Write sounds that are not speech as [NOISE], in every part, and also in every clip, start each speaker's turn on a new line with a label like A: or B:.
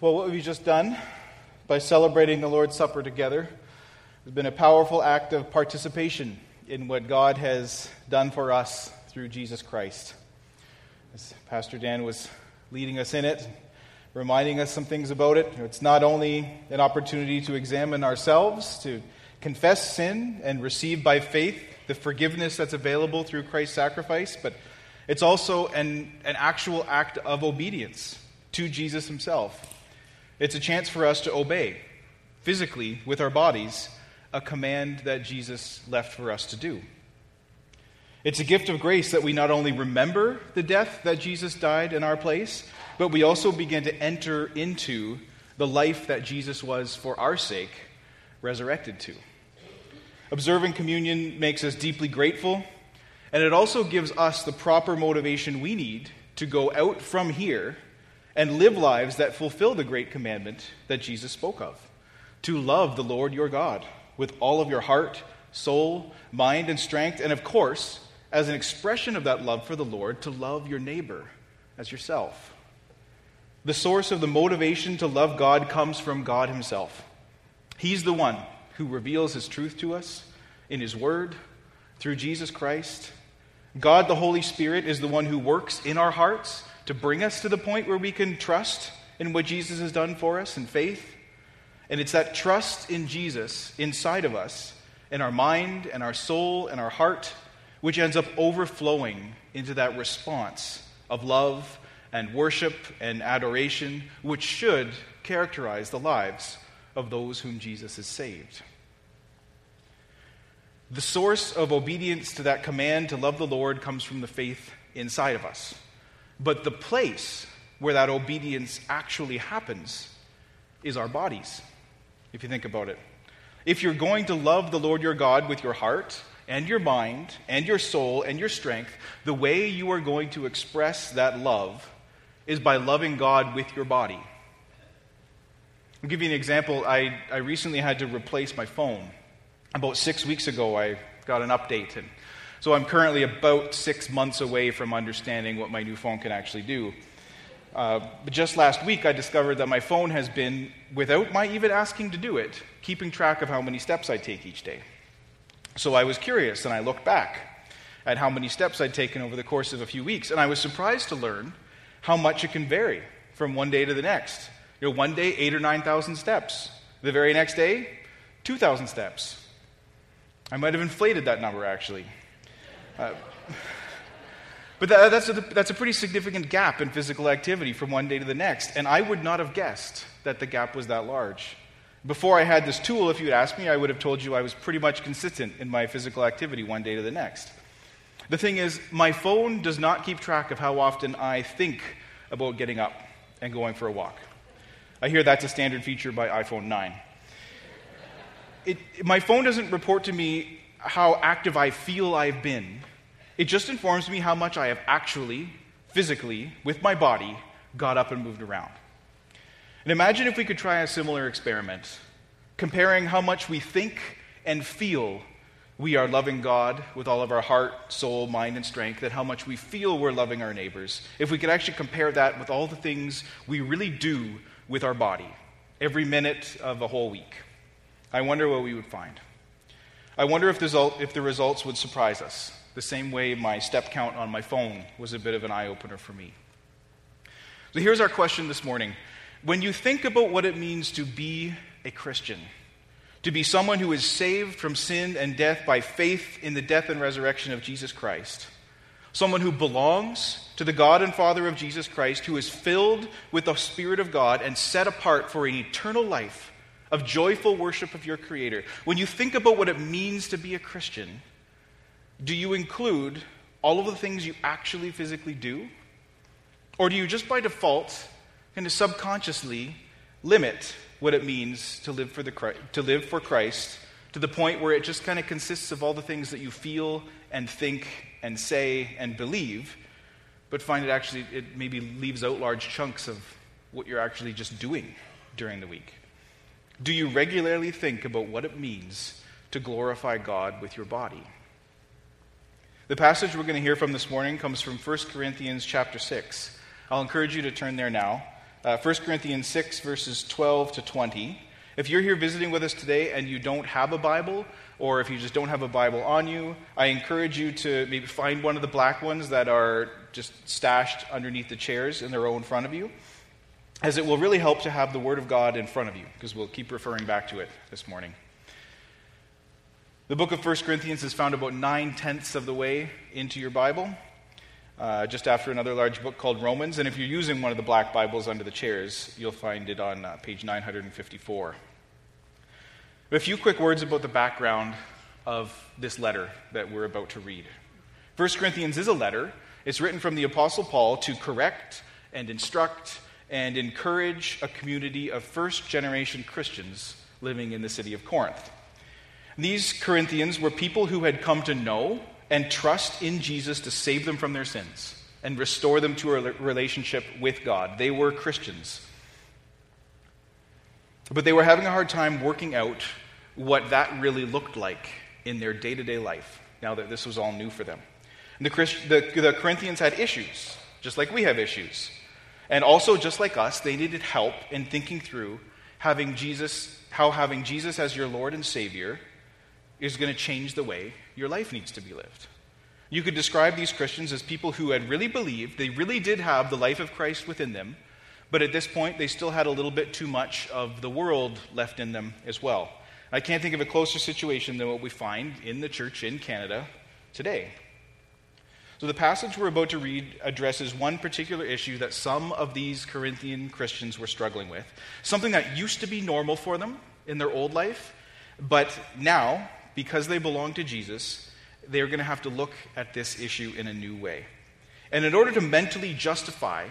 A: Well, what we've just done by celebrating the Lord's Supper together has been a powerful act of participation in what God has done for us through Jesus Christ. As Pastor Dan was leading us in it, reminding us some things about it, it's not only an opportunity to examine ourselves, to confess sin and receive by faith the forgiveness that's available through Christ's sacrifice, but it's also an, an actual act of obedience to Jesus himself. It's a chance for us to obey physically with our bodies a command that Jesus left for us to do. It's a gift of grace that we not only remember the death that Jesus died in our place, but we also begin to enter into the life that Jesus was for our sake resurrected to. Observing communion makes us deeply grateful, and it also gives us the proper motivation we need to go out from here and live lives that fulfill the great commandment that Jesus spoke of to love the Lord your God with all of your heart, soul, mind, and strength, and of course, as an expression of that love for the Lord, to love your neighbor as yourself. The source of the motivation to love God comes from God Himself. He's the one who reveals his truth to us in his word through Jesus Christ. God, the Holy Spirit, is the one who works in our hearts to bring us to the point where we can trust in what Jesus has done for us in faith. And it's that trust in Jesus inside of us, in our mind and our soul and our heart, which ends up overflowing into that response of love and worship and adoration, which should characterize the lives of those whom Jesus has saved. The source of obedience to that command to love the Lord comes from the faith inside of us. But the place where that obedience actually happens is our bodies, if you think about it. If you're going to love the Lord your God with your heart and your mind and your soul and your strength, the way you are going to express that love is by loving God with your body. I'll give you an example. I, I recently had to replace my phone. About six weeks ago, I got an update. And so I'm currently about six months away from understanding what my new phone can actually do. Uh, but just last week, I discovered that my phone has been, without my even asking to do it, keeping track of how many steps I take each day. So I was curious, and I looked back at how many steps I'd taken over the course of a few weeks, and I was surprised to learn how much it can vary from one day to the next. You know, one day, eight or 9,000 steps. The very next day, 2,000 steps. I might have inflated that number, actually. Uh, [SIGHS] but that, that's, a, that's a pretty significant gap in physical activity from one day to the next. And I would not have guessed that the gap was that large. Before I had this tool, if you'd asked me, I would have told you I was pretty much consistent in my physical activity one day to the next. The thing is, my phone does not keep track of how often I think about getting up and going for a walk. I hear that's a standard feature by iPhone 9. It, my phone doesn't report to me how active I feel I've been. It just informs me how much I have actually, physically, with my body, got up and moved around. And imagine if we could try a similar experiment, comparing how much we think and feel we are loving God with all of our heart, soul, mind, and strength, and how much we feel we're loving our neighbors. If we could actually compare that with all the things we really do with our body every minute of a whole week. I wonder what we would find. I wonder if the, result, if the results would surprise us, the same way my step count on my phone was a bit of an eye opener for me. So here's our question this morning. When you think about what it means to be a Christian, to be someone who is saved from sin and death by faith in the death and resurrection of Jesus Christ, someone who belongs to the God and Father of Jesus Christ, who is filled with the Spirit of God and set apart for an eternal life of joyful worship of your Creator. When you think about what it means to be a Christian, do you include all of the things you actually physically do? Or do you just by default kind of subconsciously limit what it means to live for, the, to live for Christ to the point where it just kind of consists of all the things that you feel and think and say and believe, but find it actually, it maybe leaves out large chunks of what you're actually just doing during the week? Do you regularly think about what it means to glorify God with your body? The passage we're going to hear from this morning comes from 1 Corinthians chapter 6. I'll encourage you to turn there now Uh, 1 Corinthians 6, verses 12 to 20. If you're here visiting with us today and you don't have a Bible, or if you just don't have a Bible on you, I encourage you to maybe find one of the black ones that are just stashed underneath the chairs in the row in front of you, as it will really help to have the Word of God in front of you, because we'll keep referring back to it this morning. The book of 1 Corinthians is found about nine tenths of the way into your Bible uh, just after another large book called Romans. And if you're using one of the black Bibles under the chairs, you'll find it on uh, page 954. A few quick words about the background of this letter that we're about to read. 1 Corinthians is a letter. It's written from the Apostle Paul to correct and instruct and encourage a community of first generation Christians living in the city of Corinth. These Corinthians were people who had come to know and trust in Jesus to save them from their sins and restore them to a relationship with God. They were Christians. But they were having a hard time working out what that really looked like in their day to day life now that this was all new for them. The, Christ, the, the Corinthians had issues, just like we have issues. And also, just like us, they needed help in thinking through having Jesus, how having Jesus as your Lord and Savior is going to change the way your life needs to be lived. You could describe these Christians as people who had really believed, they really did have the life of Christ within them, but at this point they still had a little bit too much of the world left in them as well. I can't think of a closer situation than what we find in the church in Canada today. So, the passage we're about to read addresses one particular issue that some of these Corinthian Christians were struggling with. Something that used to be normal for them in their old life, but now because they belong to Jesus, they're going to have to look at this issue in a new way. And in order to mentally justify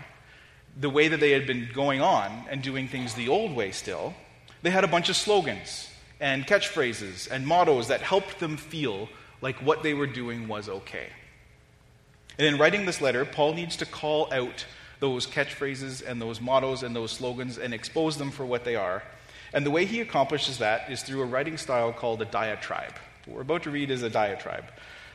A: the way that they had been going on and doing things the old way still, they had a bunch of slogans and catchphrases and mottos that helped them feel like what they were doing was okay. And in writing this letter, Paul needs to call out those catchphrases and those mottos and those slogans and expose them for what they are and the way he accomplishes that is through a writing style called a diatribe. What we're about to read is a diatribe.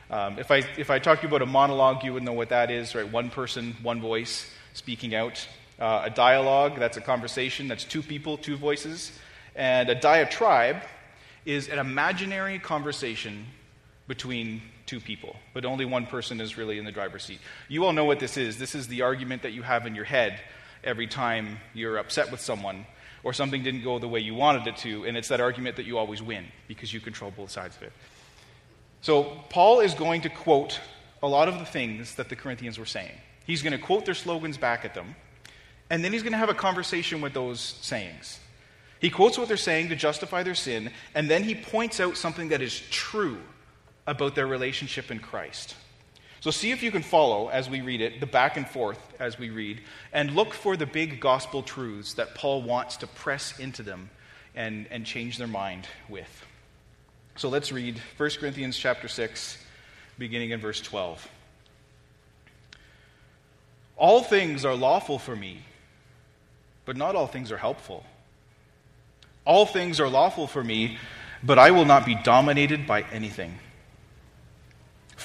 A: Um, if, I, if I talk to you about a monologue, you would know what that is, right? One person, one voice speaking out. Uh, a dialogue, that's a conversation, that's two people, two voices. And a diatribe is an imaginary conversation between two people, but only one person is really in the driver's seat. You all know what this is. This is the argument that you have in your head every time you're upset with someone or something didn't go the way you wanted it to, and it's that argument that you always win because you control both sides of it. So, Paul is going to quote a lot of the things that the Corinthians were saying. He's going to quote their slogans back at them, and then he's going to have a conversation with those sayings. He quotes what they're saying to justify their sin, and then he points out something that is true about their relationship in Christ. So see if you can follow as we read it, the back and forth as we read, and look for the big gospel truths that Paul wants to press into them and, and change their mind with. So let's read 1 Corinthians chapter 6, beginning in verse 12. All things are lawful for me, but not all things are helpful. All things are lawful for me, but I will not be dominated by anything.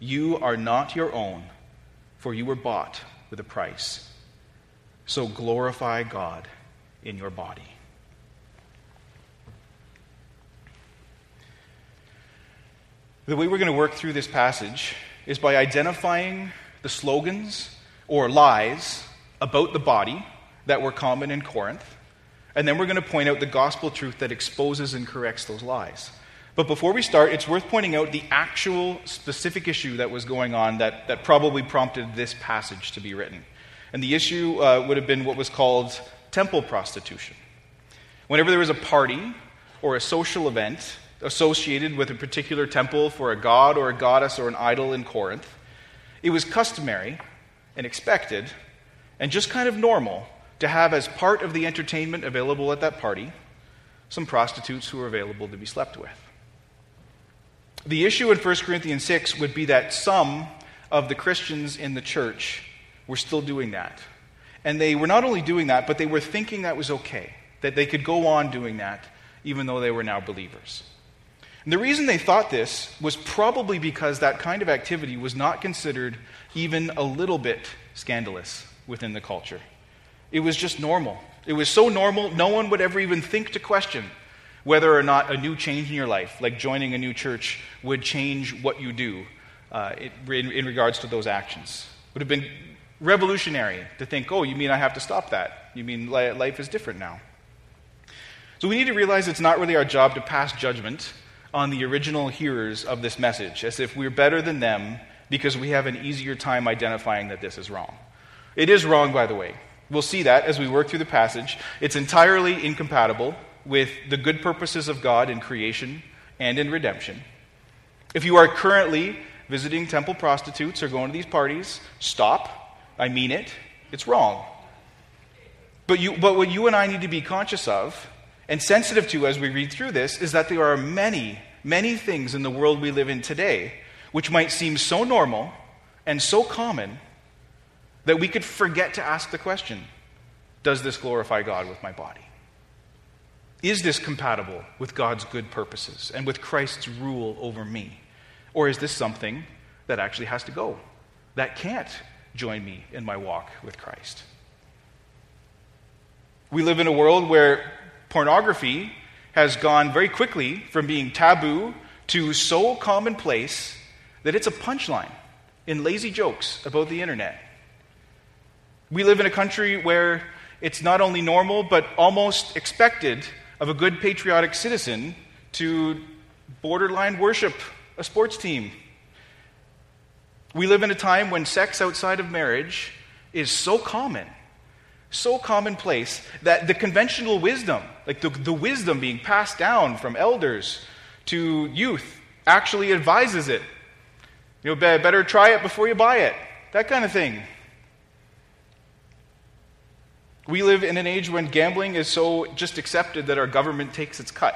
A: You are not your own, for you were bought with a price. So glorify God in your body. The way we're going to work through this passage is by identifying the slogans or lies about the body that were common in Corinth. And then we're going to point out the gospel truth that exposes and corrects those lies. But before we start, it's worth pointing out the actual specific issue that was going on that, that probably prompted this passage to be written. And the issue uh, would have been what was called temple prostitution. Whenever there was a party or a social event associated with a particular temple for a god or a goddess or an idol in Corinth, it was customary and expected and just kind of normal to have as part of the entertainment available at that party some prostitutes who were available to be slept with. The issue in 1 Corinthians 6 would be that some of the Christians in the church were still doing that. And they were not only doing that, but they were thinking that was okay, that they could go on doing that even though they were now believers. And the reason they thought this was probably because that kind of activity was not considered even a little bit scandalous within the culture. It was just normal. It was so normal, no one would ever even think to question whether or not a new change in your life, like joining a new church, would change what you do uh, in, in regards to those actions. It would have been revolutionary to think, oh, you mean I have to stop that? You mean life is different now? So we need to realize it's not really our job to pass judgment on the original hearers of this message, as if we're better than them because we have an easier time identifying that this is wrong. It is wrong, by the way. We'll see that as we work through the passage. It's entirely incompatible with the good purposes of God in creation and in redemption. If you are currently visiting temple prostitutes or going to these parties, stop. I mean it. It's wrong. But, you, but what you and I need to be conscious of and sensitive to as we read through this is that there are many, many things in the world we live in today which might seem so normal and so common that we could forget to ask the question Does this glorify God with my body? Is this compatible with God's good purposes and with Christ's rule over me? Or is this something that actually has to go, that can't join me in my walk with Christ? We live in a world where pornography has gone very quickly from being taboo to so commonplace that it's a punchline in lazy jokes about the internet. We live in a country where it's not only normal, but almost expected of a good patriotic citizen to borderline worship a sports team. We live in a time when sex outside of marriage is so common, so commonplace, that the conventional wisdom, like the, the wisdom being passed down from elders to youth, actually advises it. You know, better try it before you buy it. That kind of thing. We live in an age when gambling is so just accepted that our government takes its cut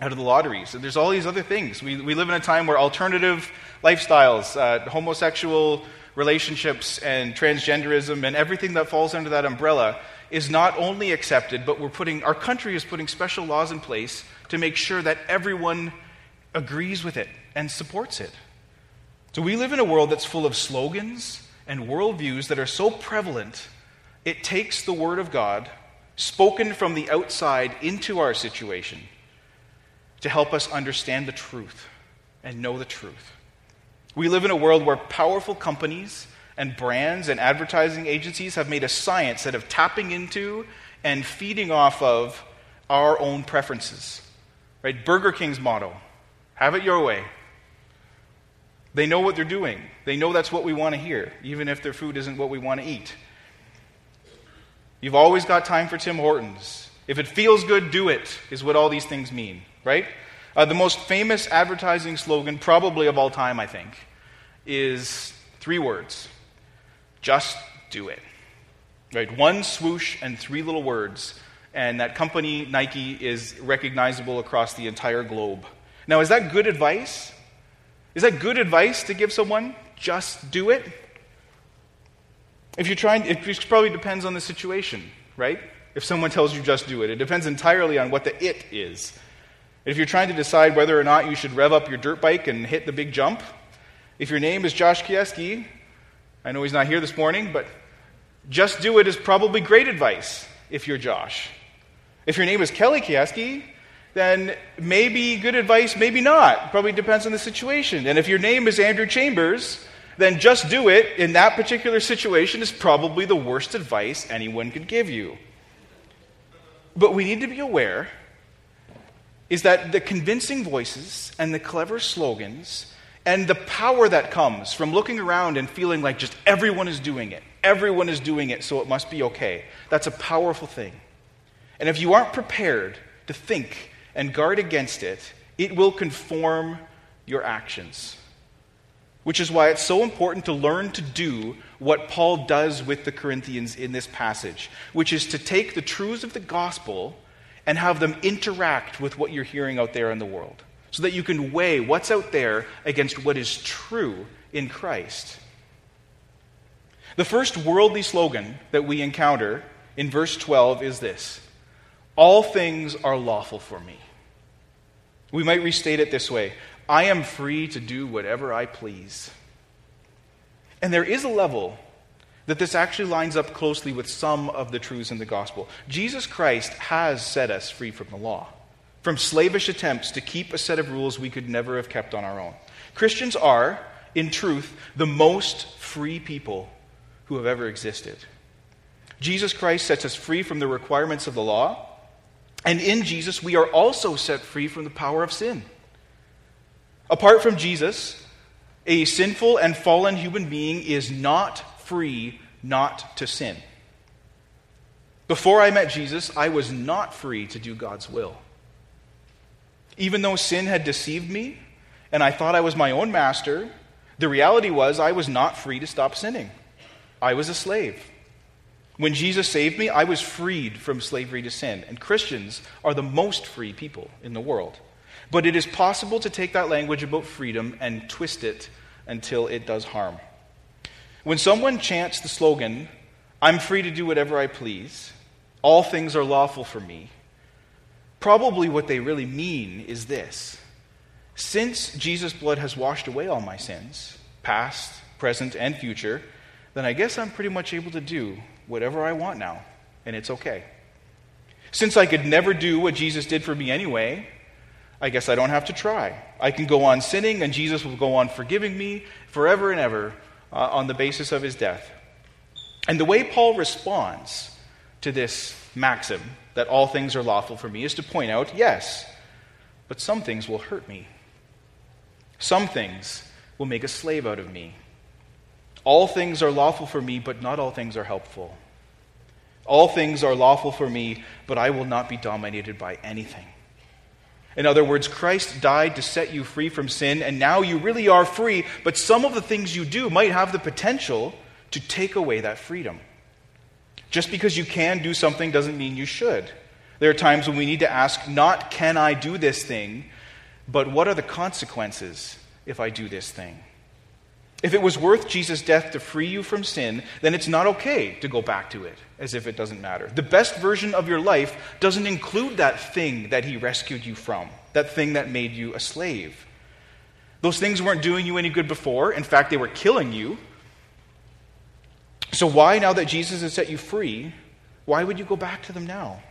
A: out of the lotteries. And there's all these other things. We, we live in a time where alternative lifestyles, uh, homosexual relationships, and transgenderism, and everything that falls under that umbrella is not only accepted, but we're putting, our country is putting special laws in place to make sure that everyone agrees with it and supports it. So we live in a world that's full of slogans and worldviews that are so prevalent it takes the Word of God, spoken from the outside into our situation, to help us understand the truth and know the truth. We live in a world where powerful companies and brands and advertising agencies have made a science that of tapping into and feeding off of our own preferences. Right? Burger King's motto have it your way. They know what they're doing. They know that's what we want to hear, even if their food isn't what we want to eat. You've always got time for Tim Hortons. If it feels good, do it, is what all these things mean, right? Uh, the most famous advertising slogan, probably of all time, I think, is three words just do it. Right? One swoosh and three little words, and that company, Nike, is recognizable across the entire globe. Now, is that good advice? Is that good advice to give someone? Just do it? If you're trying, it probably depends on the situation, right? If someone tells you just do it, it depends entirely on what the it is. If you're trying to decide whether or not you should rev up your dirt bike and hit the big jump, if your name is Josh Kieski, I know he's not here this morning, but just do it is probably great advice if you're Josh. If your name is Kelly Kieski, then maybe good advice, maybe not. Probably depends on the situation. And if your name is Andrew Chambers, then just do it in that particular situation is probably the worst advice anyone could give you. but we need to be aware is that the convincing voices and the clever slogans and the power that comes from looking around and feeling like just everyone is doing it, everyone is doing it, so it must be okay, that's a powerful thing. And if you aren't prepared to think and guard against it, it will conform your actions. Which is why it's so important to learn to do what Paul does with the Corinthians in this passage, which is to take the truths of the gospel and have them interact with what you're hearing out there in the world, so that you can weigh what's out there against what is true in Christ. The first worldly slogan that we encounter in verse 12 is this All things are lawful for me. We might restate it this way I am free to do whatever I please. And there is a level that this actually lines up closely with some of the truths in the gospel. Jesus Christ has set us free from the law, from slavish attempts to keep a set of rules we could never have kept on our own. Christians are, in truth, the most free people who have ever existed. Jesus Christ sets us free from the requirements of the law, and in Jesus, we are also set free from the power of sin. Apart from Jesus, a sinful and fallen human being is not free not to sin. Before I met Jesus, I was not free to do God's will. Even though sin had deceived me and I thought I was my own master, the reality was I was not free to stop sinning. I was a slave. When Jesus saved me, I was freed from slavery to sin. And Christians are the most free people in the world. But it is possible to take that language about freedom and twist it until it does harm. When someone chants the slogan, I'm free to do whatever I please, all things are lawful for me, probably what they really mean is this Since Jesus' blood has washed away all my sins, past, present, and future, then I guess I'm pretty much able to do whatever I want now, and it's okay. Since I could never do what Jesus did for me anyway, I guess I don't have to try. I can go on sinning, and Jesus will go on forgiving me forever and ever uh, on the basis of his death. And the way Paul responds to this maxim that all things are lawful for me is to point out yes, but some things will hurt me. Some things will make a slave out of me. All things are lawful for me, but not all things are helpful. All things are lawful for me, but I will not be dominated by anything. In other words, Christ died to set you free from sin, and now you really are free, but some of the things you do might have the potential to take away that freedom. Just because you can do something doesn't mean you should. There are times when we need to ask, not can I do this thing, but what are the consequences if I do this thing? If it was worth Jesus' death to free you from sin, then it's not okay to go back to it as if it doesn't matter. The best version of your life doesn't include that thing that he rescued you from, that thing that made you a slave. Those things weren't doing you any good before. In fact, they were killing you. So, why, now that Jesus has set you free, why would you go back to them now?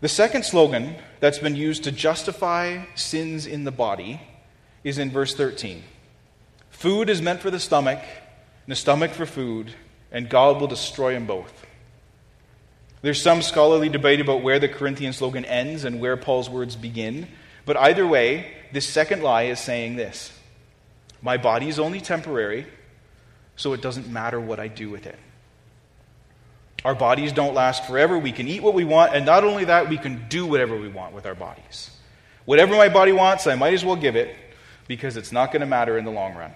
A: The second slogan that's been used to justify sins in the body is in verse 13. Food is meant for the stomach, and the stomach for food, and God will destroy them both. There's some scholarly debate about where the Corinthian slogan ends and where Paul's words begin, but either way, this second lie is saying this My body is only temporary, so it doesn't matter what I do with it. Our bodies don't last forever. We can eat what we want, and not only that, we can do whatever we want with our bodies. Whatever my body wants, I might as well give it because it's not going to matter in the long run.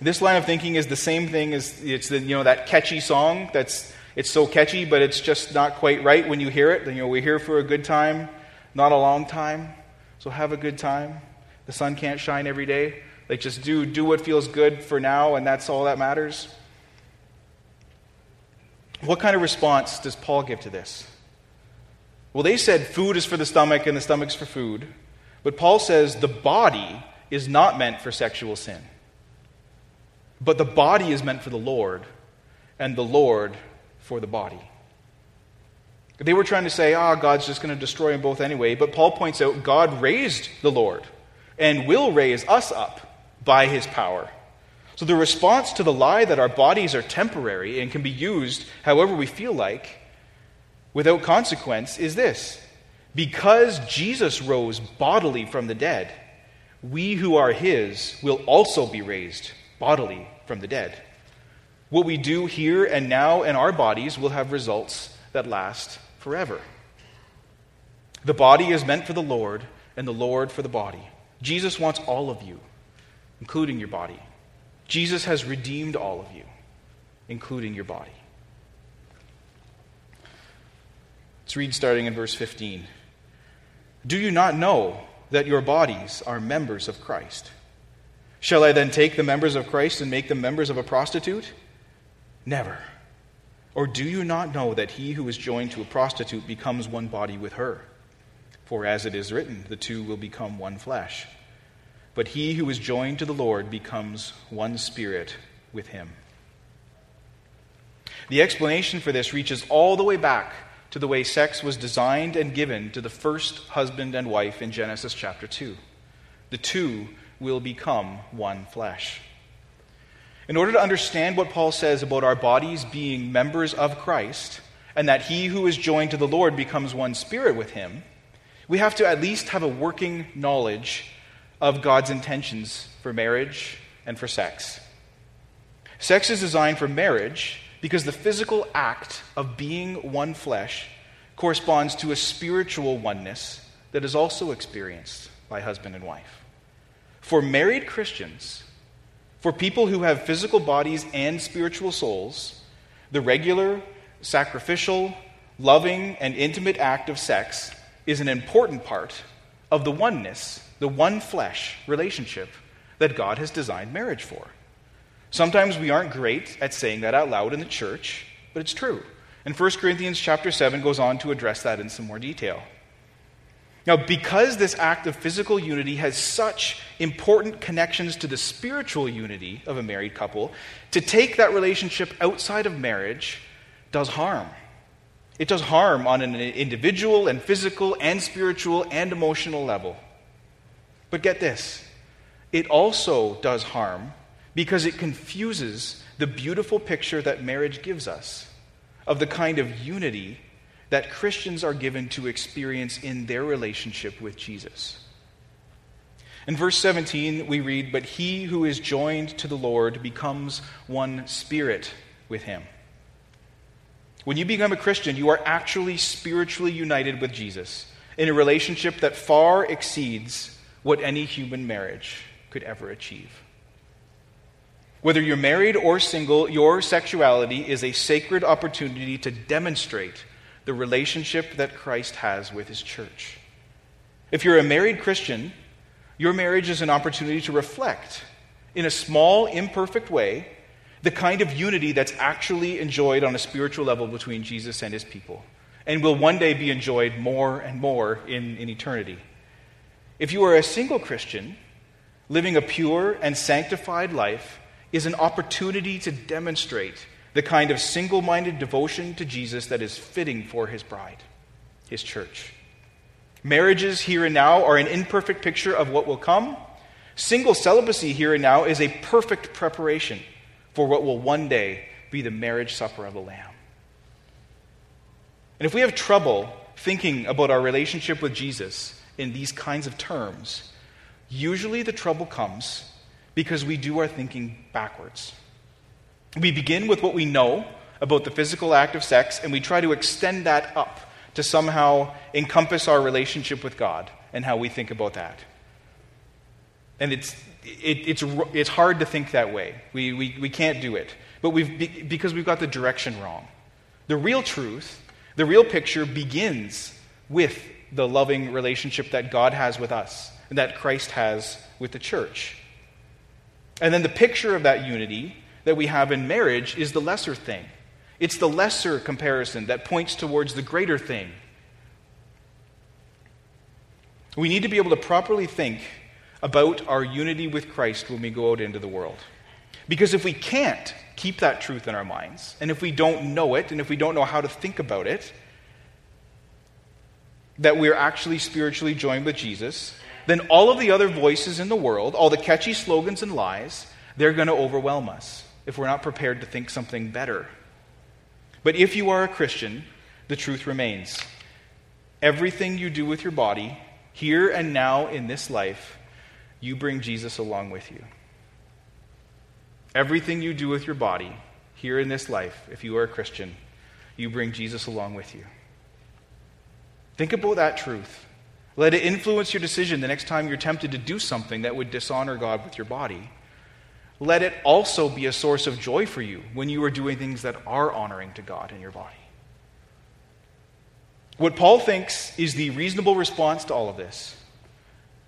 A: This line of thinking is the same thing as it's the, you know that catchy song that's it's so catchy, but it's just not quite right when you hear it. You know, we're here for a good time, not a long time. So have a good time. The sun can't shine every day. Like just do do what feels good for now, and that's all that matters. What kind of response does Paul give to this? Well, they said food is for the stomach and the stomach's for food. But Paul says the body is not meant for sexual sin. But the body is meant for the Lord, and the Lord for the body. They were trying to say, ah, oh, God's just going to destroy them both anyway. But Paul points out God raised the Lord and will raise us up by his power. So the response to the lie that our bodies are temporary and can be used however we feel like without consequence is this because Jesus rose bodily from the dead, we who are his will also be raised bodily from the dead. What we do here and now in our bodies will have results that last forever. The body is meant for the Lord, and the Lord for the body. Jesus wants all of you, including your body. Jesus has redeemed all of you, including your body. Let's read starting in verse 15. Do you not know that your bodies are members of Christ? Shall I then take the members of Christ and make them members of a prostitute? Never. Or do you not know that he who is joined to a prostitute becomes one body with her? For as it is written, the two will become one flesh. But he who is joined to the Lord becomes one spirit with him. The explanation for this reaches all the way back to the way sex was designed and given to the first husband and wife in Genesis chapter 2. The two will become one flesh. In order to understand what Paul says about our bodies being members of Christ, and that he who is joined to the Lord becomes one spirit with him, we have to at least have a working knowledge of God's intentions for marriage and for sex. Sex is designed for marriage because the physical act of being one flesh corresponds to a spiritual oneness that is also experienced by husband and wife. For married Christians, for people who have physical bodies and spiritual souls, the regular, sacrificial, loving, and intimate act of sex is an important part of the oneness, the one flesh relationship that God has designed marriage for. Sometimes we aren't great at saying that out loud in the church, but it's true. And 1 Corinthians chapter 7 goes on to address that in some more detail. Now, because this act of physical unity has such important connections to the spiritual unity of a married couple, to take that relationship outside of marriage does harm. It does harm on an individual and physical and spiritual and emotional level. But get this it also does harm because it confuses the beautiful picture that marriage gives us of the kind of unity that Christians are given to experience in their relationship with Jesus. In verse 17, we read, But he who is joined to the Lord becomes one spirit with him. When you become a Christian, you are actually spiritually united with Jesus in a relationship that far exceeds what any human marriage could ever achieve. Whether you're married or single, your sexuality is a sacred opportunity to demonstrate the relationship that Christ has with his church. If you're a married Christian, your marriage is an opportunity to reflect, in a small, imperfect way, the kind of unity that's actually enjoyed on a spiritual level between Jesus and his people, and will one day be enjoyed more and more in, in eternity. If you are a single Christian, living a pure and sanctified life, is an opportunity to demonstrate the kind of single minded devotion to Jesus that is fitting for his bride, his church. Marriages here and now are an imperfect picture of what will come. Single celibacy here and now is a perfect preparation for what will one day be the marriage supper of the Lamb. And if we have trouble thinking about our relationship with Jesus in these kinds of terms, usually the trouble comes because we do our thinking backwards. We begin with what we know about the physical act of sex, and we try to extend that up to somehow encompass our relationship with God and how we think about that. And it's, it, it's, it's hard to think that way. We, we, we can't do it. But we've, because we've got the direction wrong. The real truth, the real picture begins with the loving relationship that God has with us and that Christ has with the church. And then the picture of that unity that we have in marriage is the lesser thing. It's the lesser comparison that points towards the greater thing. We need to be able to properly think about our unity with Christ when we go out into the world. Because if we can't keep that truth in our minds, and if we don't know it, and if we don't know how to think about it, that we're actually spiritually joined with Jesus, then all of the other voices in the world, all the catchy slogans and lies, they're going to overwhelm us if we're not prepared to think something better. But if you are a Christian, the truth remains. Everything you do with your body, here and now in this life, you bring Jesus along with you. Everything you do with your body, here in this life, if you are a Christian, you bring Jesus along with you. Think about that truth. Let it influence your decision the next time you're tempted to do something that would dishonor God with your body. Let it also be a source of joy for you when you are doing things that are honoring to God in your body. What Paul thinks is the reasonable response to all of this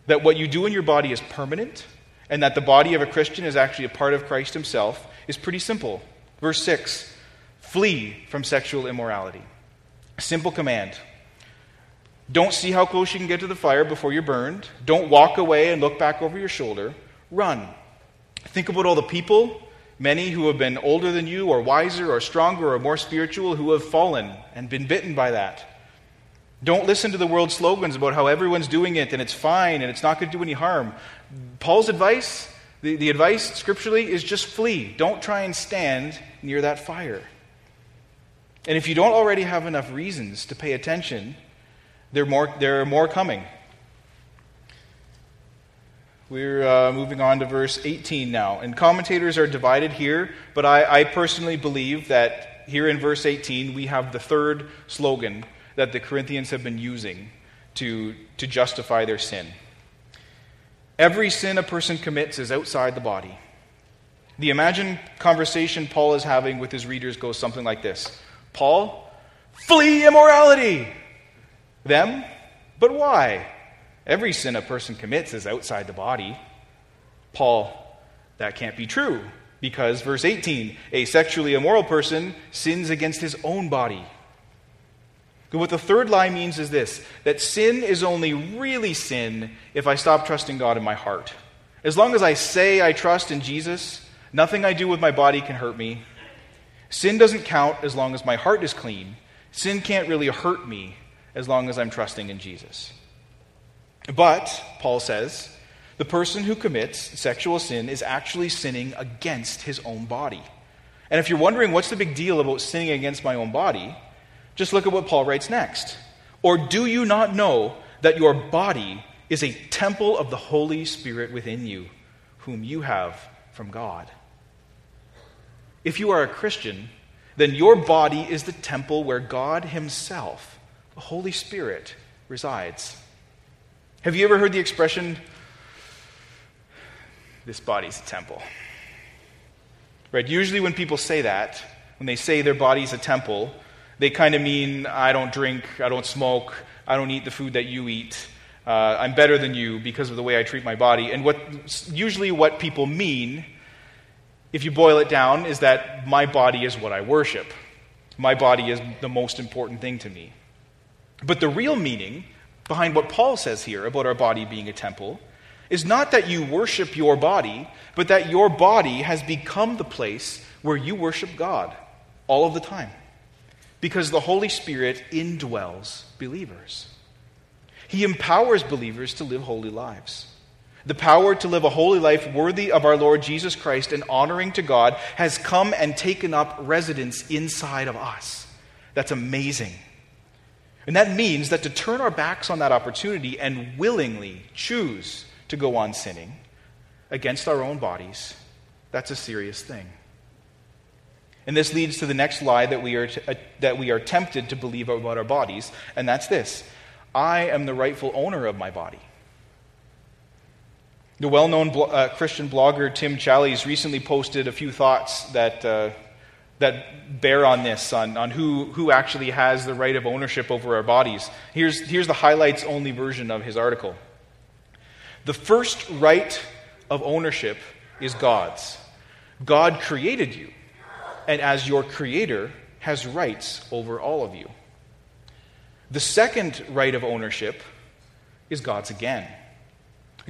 A: that what you do in your body is permanent, and that the body of a Christian is actually a part of Christ himself is pretty simple. Verse 6 Flee from sexual immorality. Simple command. Don't see how close you can get to the fire before you're burned. Don't walk away and look back over your shoulder. Run. Think about all the people, many who have been older than you, or wiser, or stronger, or more spiritual, who have fallen and been bitten by that. Don't listen to the world's slogans about how everyone's doing it and it's fine and it's not going to do any harm. Paul's advice, the, the advice scripturally, is just flee. Don't try and stand near that fire. And if you don't already have enough reasons to pay attention, there are more, there are more coming. We're uh, moving on to verse 18 now. And commentators are divided here, but I, I personally believe that here in verse 18 we have the third slogan that the Corinthians have been using to, to justify their sin. Every sin a person commits is outside the body. The imagined conversation Paul is having with his readers goes something like this Paul, flee immorality. Them, but why? Every sin a person commits is outside the body. Paul, that can't be true because, verse 18, a sexually immoral person sins against his own body. What the third lie means is this that sin is only really sin if I stop trusting God in my heart. As long as I say I trust in Jesus, nothing I do with my body can hurt me. Sin doesn't count as long as my heart is clean. Sin can't really hurt me as long as I'm trusting in Jesus. But, Paul says, the person who commits sexual sin is actually sinning against his own body. And if you're wondering what's the big deal about sinning against my own body, just look at what Paul writes next. Or do you not know that your body is a temple of the Holy Spirit within you, whom you have from God? If you are a Christian, then your body is the temple where God Himself, the Holy Spirit, resides. Have you ever heard the expression, this body's a temple? Right? Usually, when people say that, when they say their body's a temple, they kind of mean I don't drink, I don't smoke, I don't eat the food that you eat. Uh, I'm better than you because of the way I treat my body. And what usually what people mean, if you boil it down, is that my body is what I worship. My body is the most important thing to me. But the real meaning behind what Paul says here about our body being a temple is not that you worship your body, but that your body has become the place where you worship God all of the time because the Holy Spirit indwells believers. He empowers believers to live holy lives. The power to live a holy life worthy of our Lord Jesus Christ and honoring to God has come and taken up residence inside of us. That's amazing. And that means that to turn our backs on that opportunity and willingly choose to go on sinning against our own bodies, that's a serious thing. And this leads to the next lie that we are, t- uh, that we are tempted to believe about our bodies, and that's this I am the rightful owner of my body. The well known blo- uh, Christian blogger Tim Challies recently posted a few thoughts that, uh, that bear on this, on, on who, who actually has the right of ownership over our bodies. Here's, here's the highlights only version of his article. The first right of ownership is God's. God created you and as your creator, has rights over all of you. The second right of ownership is God's again.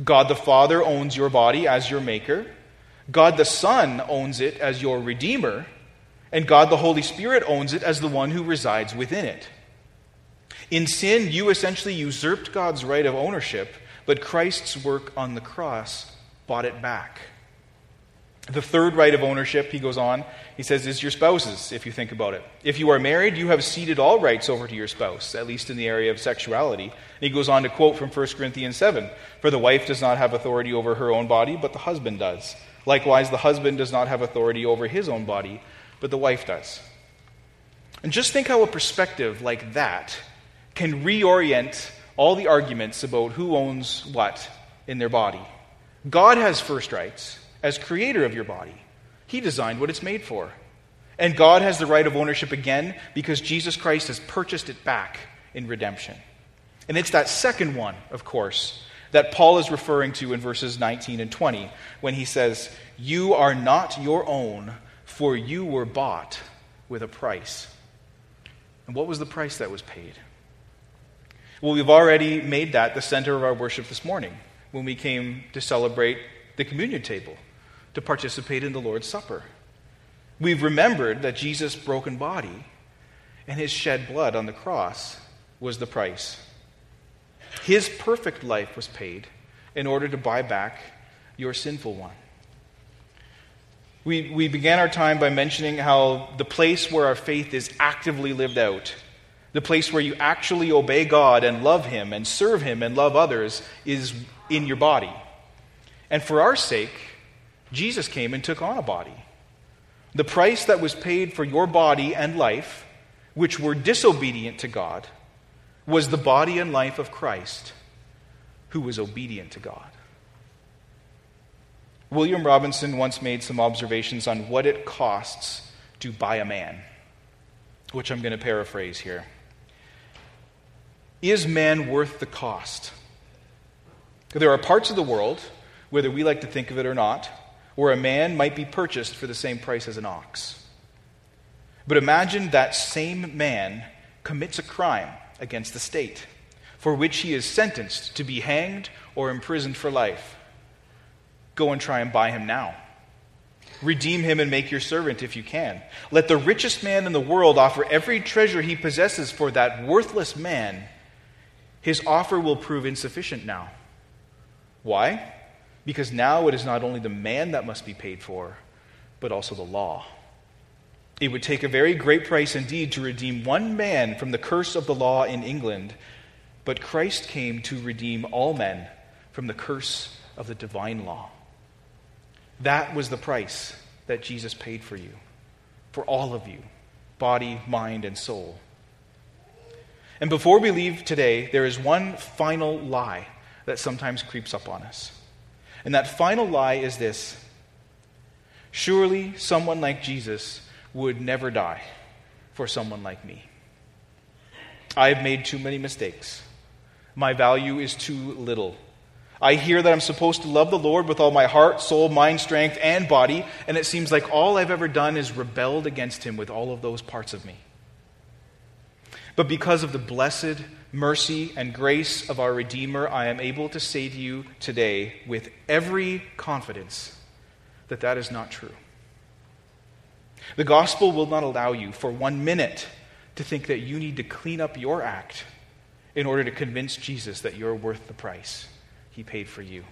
A: God the Father owns your body as your maker, God the Son owns it as your redeemer, and God the Holy Spirit owns it as the one who resides within it. In sin, you essentially usurped God's right of ownership, but Christ's work on the cross bought it back. The third right of ownership, he goes on, he says, is your spouse's, if you think about it. If you are married, you have ceded all rights over to your spouse, at least in the area of sexuality. And he goes on to quote from 1 Corinthians 7 For the wife does not have authority over her own body, but the husband does. Likewise, the husband does not have authority over his own body, but the wife does. And just think how a perspective like that can reorient all the arguments about who owns what in their body. God has first rights as creator of your body, He designed what it's made for. And God has the right of ownership again because Jesus Christ has purchased it back in redemption. And it's that second one, of course, that Paul is referring to in verses 19 and 20 when he says, You are not your own, for you were bought with a price. And what was the price that was paid? Well, we've already made that the center of our worship this morning when we came to celebrate the communion table, to participate in the Lord's Supper. We've remembered that Jesus' broken body and his shed blood on the cross was the price. His perfect life was paid in order to buy back your sinful one. We, we began our time by mentioning how the place where our faith is actively lived out, the place where you actually obey God and love Him and serve Him and love others, is in your body. And for our sake, Jesus came and took on a body. The price that was paid for your body and life, which were disobedient to God, was the body and life of Christ, who was obedient to God. William Robinson once made some observations on what it costs to buy a man, which I'm going to paraphrase here. Is man worth the cost? There are parts of the world, whether we like to think of it or not, where a man might be purchased for the same price as an ox. But imagine that same man commits a crime against the state for which he is sentenced to be hanged or imprisoned for life. Go and try and buy him now. Redeem him and make your servant if you can. Let the richest man in the world offer every treasure he possesses for that worthless man. His offer will prove insufficient now. Why? Because now it is not only the man that must be paid for, but also the law. It would take a very great price indeed to redeem one man from the curse of the law in England, but Christ came to redeem all men from the curse of the divine law. That was the price that Jesus paid for you, for all of you, body, mind, and soul. And before we leave today, there is one final lie that sometimes creeps up on us. And that final lie is this Surely someone like Jesus would never die for someone like me. I have made too many mistakes. My value is too little. I hear that I'm supposed to love the Lord with all my heart, soul, mind, strength, and body, and it seems like all I've ever done is rebelled against Him with all of those parts of me. But because of the blessed mercy and grace of our Redeemer, I am able to say to you today with every confidence that that is not true. The gospel will not allow you for one minute to think that you need to clean up your act in order to convince Jesus that you're worth the price he paid for you.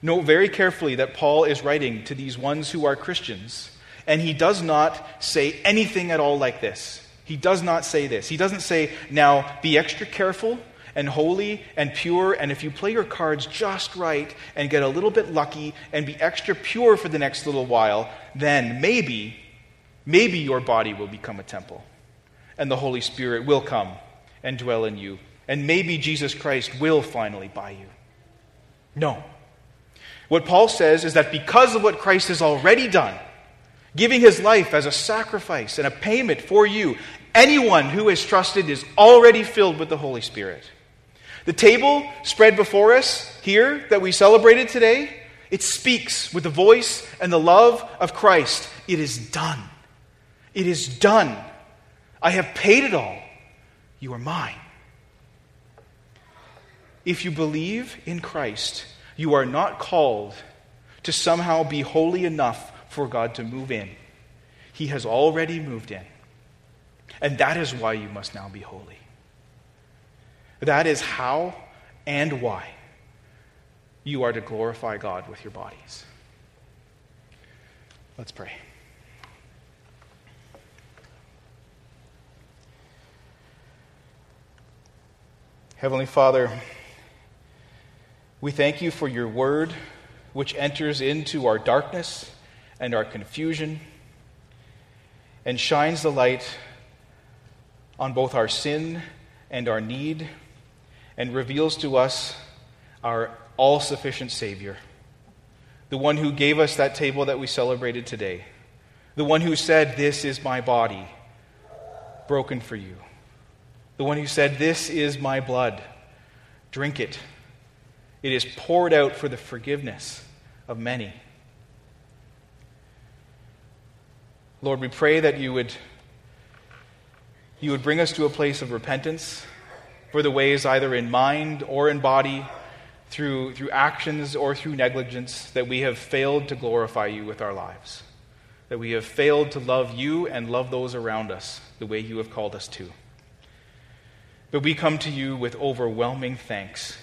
A: Note very carefully that Paul is writing to these ones who are Christians, and he does not say anything at all like this. He does not say this. He doesn't say, now be extra careful and holy and pure, and if you play your cards just right and get a little bit lucky and be extra pure for the next little while, then maybe, maybe your body will become a temple and the Holy Spirit will come and dwell in you and maybe Jesus Christ will finally buy you. No. What Paul says is that because of what Christ has already done, giving his life as a sacrifice and a payment for you, anyone who has trusted is already filled with the Holy Spirit. The table spread before us here that we celebrated today, it speaks with the voice and the love of Christ. It is done. It is done. I have paid it all. You are mine. If you believe in Christ, you are not called to somehow be holy enough for God to move in. He has already moved in. And that is why you must now be holy. That is how and why you are to glorify God with your bodies. Let's pray. Heavenly Father, we thank you for your word, which enters into our darkness and our confusion and shines the light on both our sin and our need and reveals to us our all sufficient Savior, the one who gave us that table that we celebrated today, the one who said, This is my body broken for you. The one who said, This is my blood, drink it. It is poured out for the forgiveness of many. Lord, we pray that you would, you would bring us to a place of repentance for the ways, either in mind or in body, through, through actions or through negligence, that we have failed to glorify you with our lives, that we have failed to love you and love those around us the way you have called us to. But we come to you with overwhelming thanks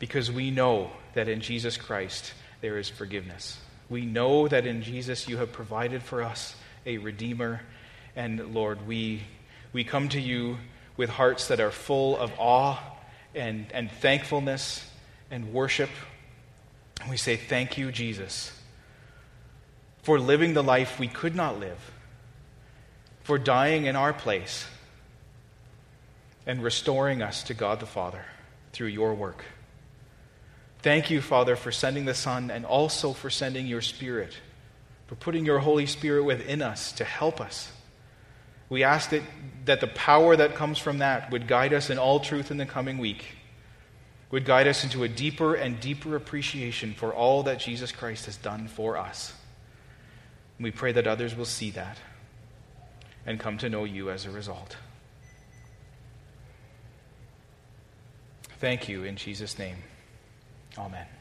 A: because we know that in Jesus Christ there is forgiveness. We know that in Jesus you have provided for us a Redeemer. And Lord, we, we come to you with hearts that are full of awe and, and thankfulness and worship. And we say, Thank you, Jesus, for living the life we could not live, for dying in our place and restoring us to God the Father through your work. Thank you, Father, for sending the Son and also for sending your Spirit, for putting your Holy Spirit within us to help us. We ask that, that the power that comes from that would guide us in all truth in the coming week, would guide us into a deeper and deeper appreciation for all that Jesus Christ has done for us. And we pray that others will see that and come to know you as a result. Thank you in Jesus' name. Amen.